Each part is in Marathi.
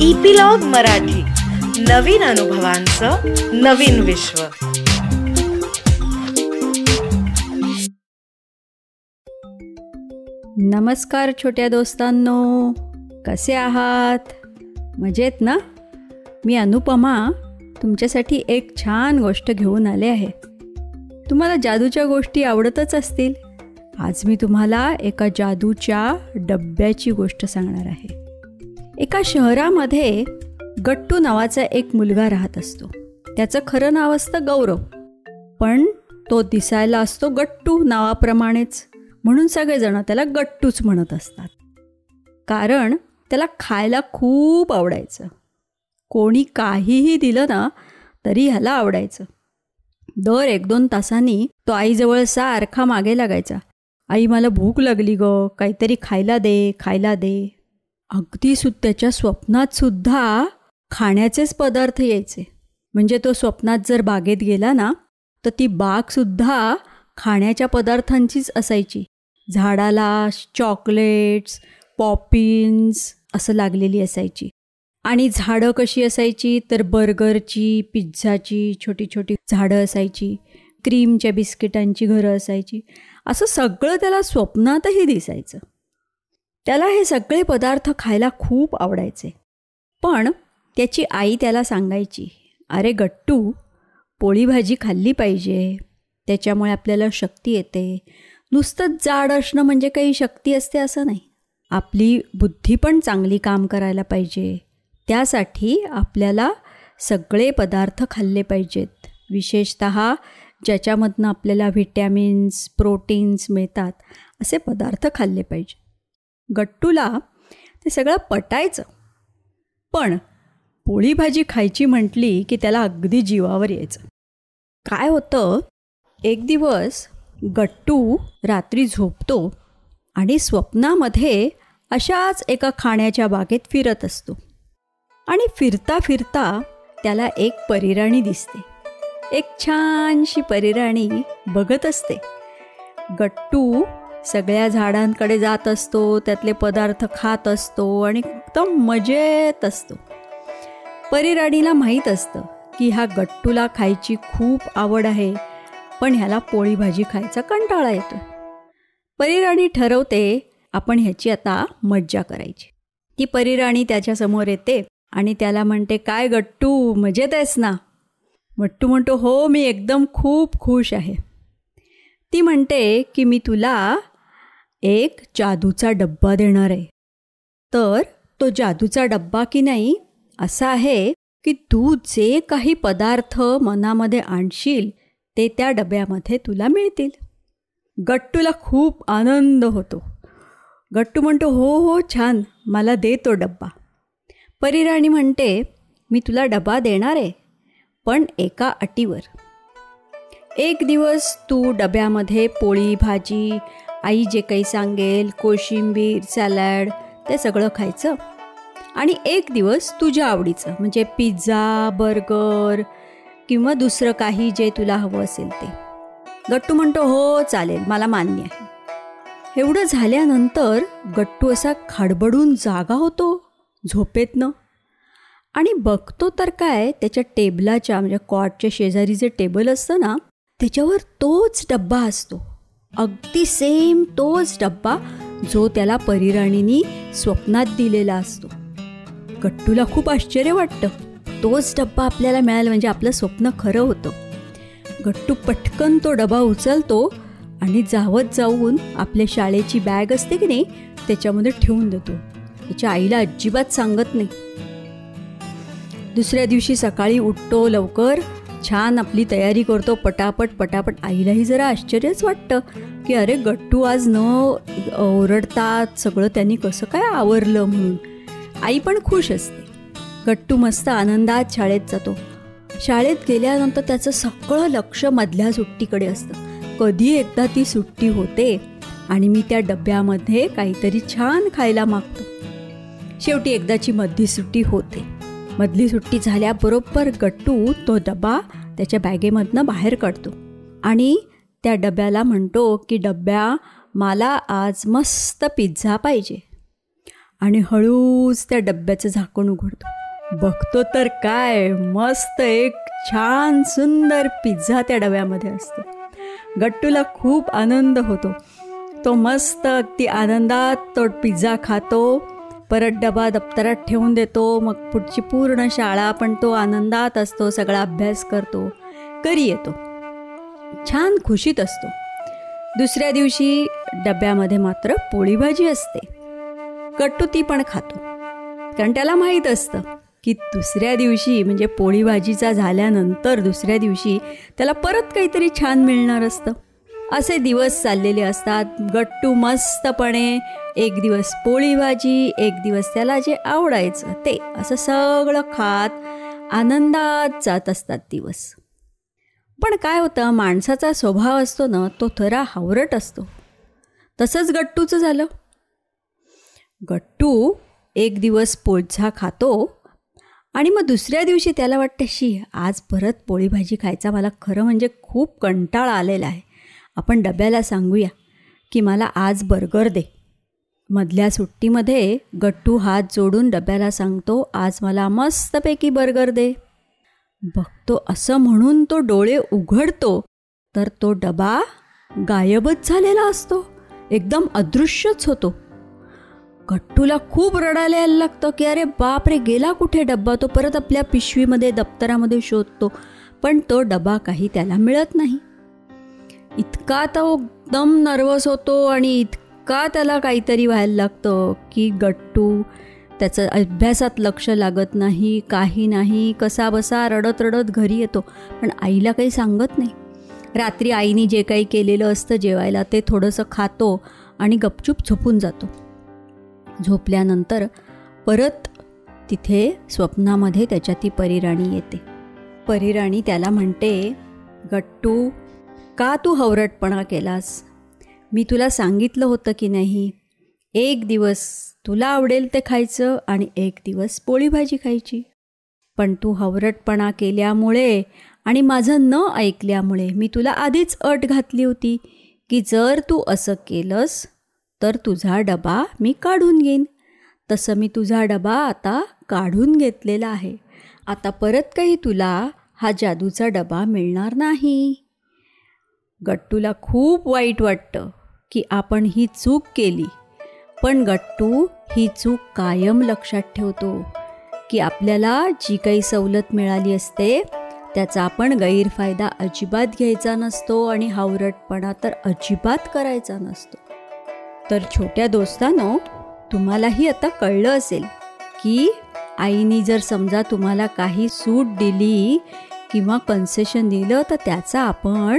इपिलॉग मराठी. नवीन अनुभवांचं नवीन विश्व. नमस्कार छोट्या दोस्तांनो. कसे आहात? मजेत ना? मी अनुपमा तुमच्यासाठी एक छान गोष्ट घेऊन आले आहे. तुम्हाला जादूच्या गोष्टी आवडतच असतील. आज मी तुम्हाला एका जादूच्या डब्याची गोष्ट सांगणार आहे. एका शहरामध्ये गट्टू नावाचा एक मुलगा राहत असतो. त्याचं खरं नाव असतं गौरव. पण तो दिसायला असतो गट्टू नावाप्रमाणेच. म्हणून सगळेजण त्याला गट्टूच म्हणत असतात. कारण त्याला खायला खूप आवडायचं. कोणी काहीही दिलं ना तरी ह्याला आवडायचं. दर एक दोन तासांनी तो आईजवळ सारखा मागे लागायचा. आई मला भूक लागली ग. काहीतरी खायला दे खायला दे. अगदी सु त्याच्या स्वप्नात सुद्धा खाण्याचेच पदार्थ यायचे. म्हणजे तो स्वप्नात जर बागेत गेला ना तर ती बागसुद्धा खाण्याच्या पदार्थांचीच असायची. झाडाला चॉकलेट्स पॉपिन्स असं लागलेली असायची. आणि झाडं कशी असायची? तर बर्गरची पिझ्झाची छोटी छोटी झाडं असायची. क्रीमच्या बिस्किटांची घरं असायची. असं सगळं त्याला स्वप्नातही दिसायचं. त्याला हे सगळे पदार्थ खायला खूप आवडायचे. पण त्याची आई त्याला सांगायची अरे गट्टू पोळी भाजी खाल्ली पाहिजे. त्याच्यामुळे आपल्याला शक्ती येते. नुसतंच जाड असणं म्हणजे काही शक्ती असते असं नाही. आपली बुद्धी पण चांगली काम करायला पाहिजे. त्यासाठी आपल्याला सगळे पदार्थ खाल्ले पाहिजेत. विशेषत ज्याच्यामधनं आपल्याला व्हिटॅमिन्स प्रोटीन्स मिळतात असे पदार्थ खाल्ले पाहिजेत. गट्टूला ते सगळं पटायचं. पण पोळी भाजी खायची म्हटली की त्याला अगदी जीवावर यायचं. काय होतं? एक दिवस गट्टू रात्री झोपतो आणि स्वप्नामध्ये अशाच एका खाण्याच्या बागेत फिरत असतो. आणि फिरता फिरता त्याला एक परिराणी दिसते. एक छानशी परिराणी बघत असते. गट्टू सगळ्या झाडांकडे जात असतो त्यातले पदार्थ खात असतो आणि एकदम मजेत असतो. परिराणीला माहीत असतं की ह्या गट्टूला खायची खूप आवड आहे पण ह्याला पोळी भाजी खायचा कंटाळा येतो परिराणी ठरवते आपण ह्याची आता मज्जा करायची. ती परिराणी त्याच्यासमोर येते आणि त्याला म्हणते काय गट्टू मजेत आहेस ना. गट्टू म्हणतो हो मी एकदम खूप खुश आहे. ती म्हणते की मी तुला एक जादूचा डब्बा देणार आहे. तर तो जादूचा डब्बा की नाही असा आहे की तू जे काही पदार्थ मनामध्ये आणशील ते त्या डब्यामध्ये तुला मिळतील. गट्टूला खूप आनंद होतो. गट्टू म्हणतो हो हो छान मला दे तो डब्बा. परिराणी म्हणते मी तुला डबा देणार आहे पण एका अटीवर. एक दिवस तू डब्यामध्ये पोळी भाजी आई जे काही सांगेल कोशिंबीर सॅलड ते सगळं खायचं. आणि एक दिवस तुझ्या आवडीचं म्हणजे पिझ्झा बर्गर किंवा दुसरं काही जे तुला हवं असेल ते. गट्टू म्हणतो हो चालेल मला मान्य आहे. एवढं झाल्यानंतर गट्टू असा खडबडून जागा होतो झोपेतनं आणि बघतो तर काय त्याच्या टेबलाच्या म्हणजे कॉटच्या शेजारी जे टेबल असतं ना त्याच्यावर तोच डब्बा असतो. अगदी सेम तोच डब्बा जो त्याला परिराणीनी स्वप्नात दिलेला असतो. गट्टूला खूप आश्चर्य वाटतं. तोच डब्बा आपल्याला मिळाला म्हणजे आपलं स्वप्न खरं होतं. गट्टू पटकन तो डबा उचलतो आणि जावत जाऊन आपल्या शाळेची बॅग असते की नाही त्याच्यामध्ये ठेवून देतो. त्याच्या आईला अजिबात सांगत नाही. दुसऱ्या दिवशी सकाळी उठतो लवकर छान आपली तयारी करतो पटापट पटापट. आईलाही जरा आश्चर्यच वाटतं की अरे गट्टू आज न ओरडतात सगळं त्यांनी कसं काय आवरलं म्हणून. आई पण खुश असते. गट्टू मस्त आनंदात शाळेत जातो. शाळेत गेल्यानंतर त्याचं सगळं लक्ष मधल्या सुट्टीकडे असतं. कधी एकदा ती सुट्टी होते आणि मी त्या डब्यामध्ये काहीतरी छान खायला मागतो. शेवटी एकदाची मधली सुट्टी होते. मधली सुट्टी झाल्याबरोबर गट्टू तो डबा त्याच्या बॅगेमधनं बाहेर काढतो. आणि त्या डब्याला म्हणतो की डब्या मला आज मस्त पिझ्झा पाहिजे. आणि हळूच त्या डब्याचं झाकण उघडतो. बघतो तर काय मस्त एक छान सुंदर पिझ्झा त्या डब्यामध्ये असतो. गट्टूला खूप आनंद होतो. तो मस्त अगदी आनंदात तो पिझ्झा खातो. परत डबा दप्तरात ठेवून देतो मग पुढची पूर्ण शाळा पण तो आनंदात असतो सगळा अभ्यास करतो घरी येतो. छान खुशीत असतो. दुसऱ्या दिवशी डब्यामध्ये मात्र पोळी भाजी असते. कट्टू ती पण खातो. कारण त्याला माहीत असतं की दुसऱ्या दिवशी म्हणजे पोळी भाजीचा झाल्यानंतर दुसऱ्या दिवशी त्याला परत काहीतरी छान मिळणार असतं. असे दिवस चाललेले असतात. गट्टू मस्तपणे एक दिवस पोळी भाजी एक दिवस त्याला जे आवडायचं ते असं सगळं खात आनंदात जात असतात दिवस. पण काय होतं माणसाचा स्वभाव असतो ना तो थरा हावरट असतो. तसंच गट्टूचं झालं. गट्टू एक दिवस पोळझा खातो आणि मग दुसऱ्या दिवशी त्याला वाटतं शी आज परत पोळी भाजी खायचा. मला खरं म्हणजे खूप कंटाळा आलेला आहे. आपण डब्याला सांगूया की मला आज बर्गर दे. मधल्या सुट्टीमध्ये गट्टू हात जोडून डब्याला सांगतो आज मला मस्तपैकी बर्गर दे. बघतो असं म्हणून तो डोळे उघडतो तर तो डबा गायबच झालेला असतो एकदम अदृश्यच होतो. गट्टूला खूप रडायला यायला लागतं की अरे बाप रे गेला कुठे डब्बा? तो परत आपल्या पिशवीमध्ये दप्तरामध्ये शोधतो. पण तो डबा काही त्याला मिळत नाही. इतका तो एकदम नर्वस होतो आणि इतका त्याला काहीतरी व्हायला लागतं की गट्टू त्याचं अभ्यासात लक्ष लागत नाही काही नाही कसा बसा रडत रडत घरी येतो. पण आईला काही सांगत नाही. रात्री आईने जे काही केलेलं असतं जेवायला ते थोडंसं खातो आणि गपचूप झोपून जातो. झोपल्यानंतर परत तिथे स्वप्नामध्ये त्याच्या ती परिराणी येते. परिराणी त्याला म्हणते गट्टू का तू हवरटपणा केलास? मी तुला सांगितलं होतं की नाही एक दिवस तुला आवडेल ते खायचं आणि एक दिवस पोळी भाजी खायची. पण तू हवरटपणा केल्यामुळे आणि माझं न ऐकल्यामुळे मी तुला आधीच अट घातली होती की जर तू असं केलंस तर तुझा डबा मी काढून घेईन. तसं मी तुझा डबा आता काढून घेतलेला आहे. आता परत काही तुला हा जादूचा डबा मिळणार नाही. गट्टूला खूप वाईट वाटतं की आपण ही चूक केली. पण गट्टू ही चूक कायम लक्षात ठेवतो की आपल्याला जी काही सवलत मिळाली असते त्याचा आपण गैरफायदा अजिबात घ्यायचा नसतो आणि हावरटपणा तर अजिबात करायचा नसतो. तर छोट्या दोस्तानो तुम्हालाही आता कळलं असेल की आईनी जर समजा तुम्हाला काही सूट दिली किंवा कन्सेशन दिलं तर त्याचा आपण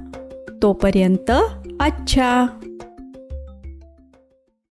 तोपर्यंत अच्छा!